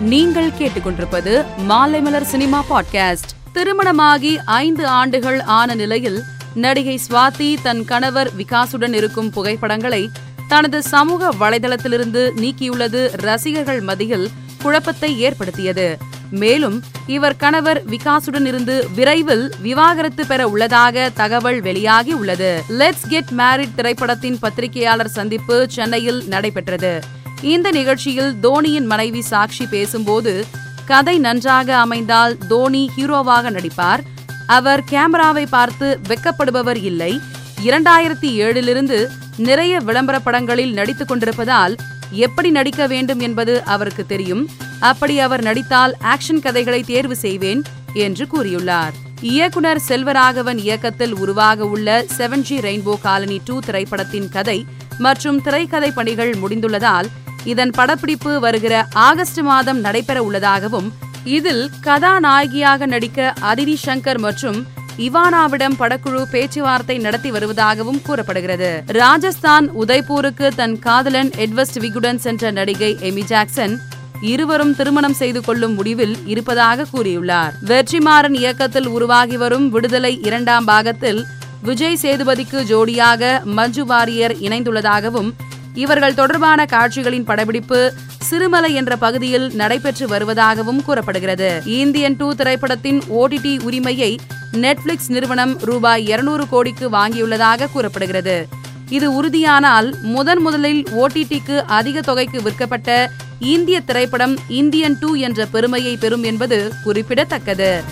நீங்கள் கேட்டுக்கொண்டிருப்பது Maalaimalar cinema podcast. திருமணமாகி ஐந்து ஆண்டுகள் ஆன நிலையில் நடிகை ஸ்வாதி தன் கணவர் விகாசுடன் இருக்கும் புகைப்படங்களை தனது சமூக வலைதளத்திலிருந்து நீக்கியுள்ளது ரசிகர்கள் மத்தியில் குழப்பத்தை ஏற்படுத்தியது. மேலும் இவர் கணவர் விகாசுடன் இருந்து விரைவில் விவாகரத்து பெற உள்ளதாக தகவல் வெளியாகி உள்ளது. லெட்ஸ் கெட் மேரிட் திரைப்படத்தின் பத்திரிகையாளர் சந்திப்பு சென்னையில் நடைபெற்றது. இந்த நிகழ்ச்சியில் தோனியின் மனைவி சாக்ஷி பேசும்போது கதை நன்றாக அமைந்தால் தோனி ஹீரோவாக நடிப்பார். அவர் கேமராவை பார்த்து வெக்கப்படுபவர் இல்லை. இரண்டாயிரத்தி ஏழிலிருந்து நிறைய விளம்பர படங்களில் நடித்துக் கொண்டிருப்பதால் எப்படி நடிக்க வேண்டும் என்பது அவருக்கு தெரியும். அப்படி அவர் நடித்தால் ஆக்ஷன் கதைகளை தேர்வு செய்வேன் என்று கூறியுள்ளார். இயக்குனர் செல்வராகவன் இயக்கத்தில் உருவாக உள்ள seven G rainbow colony two திரைப்படத்தின் கதை மற்றும் திரைக்கதை பணிகள் முடிந்துள்ளதால் இதன் படப்பிடிப்பு வருகிற ஆகஸ்ட் மாதம் நடைபெற உள்ளதாகவும் இதில் கதாநாயகியாக நடிக்க அதினி சங்கர் மற்றும் இவானாவிடம் படக்குழு பேச்சுவார்த்தை நடத்தி வருவதாகவும் கூறப்படுகிறது. ராஜஸ்தான் உதய்பூருக்கு தன் காதலன் எட்வஸ்ட் விகுடன் சென்ற நடிகை எமி ஜாக்சன் இருவரும் திருமணம் செய்து கொள்ளும் முடிவில் இருப்பதாக கூறியுள்ளார். வெற்றிமாறன் இயக்கத்தில் உருவாகி வரும் விடுதலை இரண்டாம் பாகத்தில் விஜய் சேதுபதிக்கு ஜோடியாக மஞ்சு வாரியர் இணைந்துள்ளதாகவும் இவர்கள் தொடர்பான காட்சிகளின் படப்பிடிப்பு சிறுமலை என்ற பகுதியில் நடைபெற்று வருவதாகவும் கூறப்படுகிறது. இந்தியன் டூ திரைப்படத்தின் ஓடிடி உரிமையை நெட்ஃபிளிக்ஸ் நிறுவனம் ரூபாய் இருநூறு கோடிக்கு வாங்கியுள்ளதாக கூறப்படுகிறது. இது உறுதியானால் முதன் முதலில் ஓடிடிக்கு அதிக தொகைக்கு விற்கப்பட்ட இந்திய திரைப்படம் இந்தியன் டூ என்ற பெருமையை பெறும் என்பது குறிப்பிடத்தக்கது.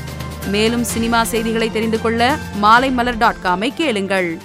மேலும் சினிமா செய்திகளை தெரிந்து கொள்ள மாலைமலர் டாட் காமை கேளுங்கள்.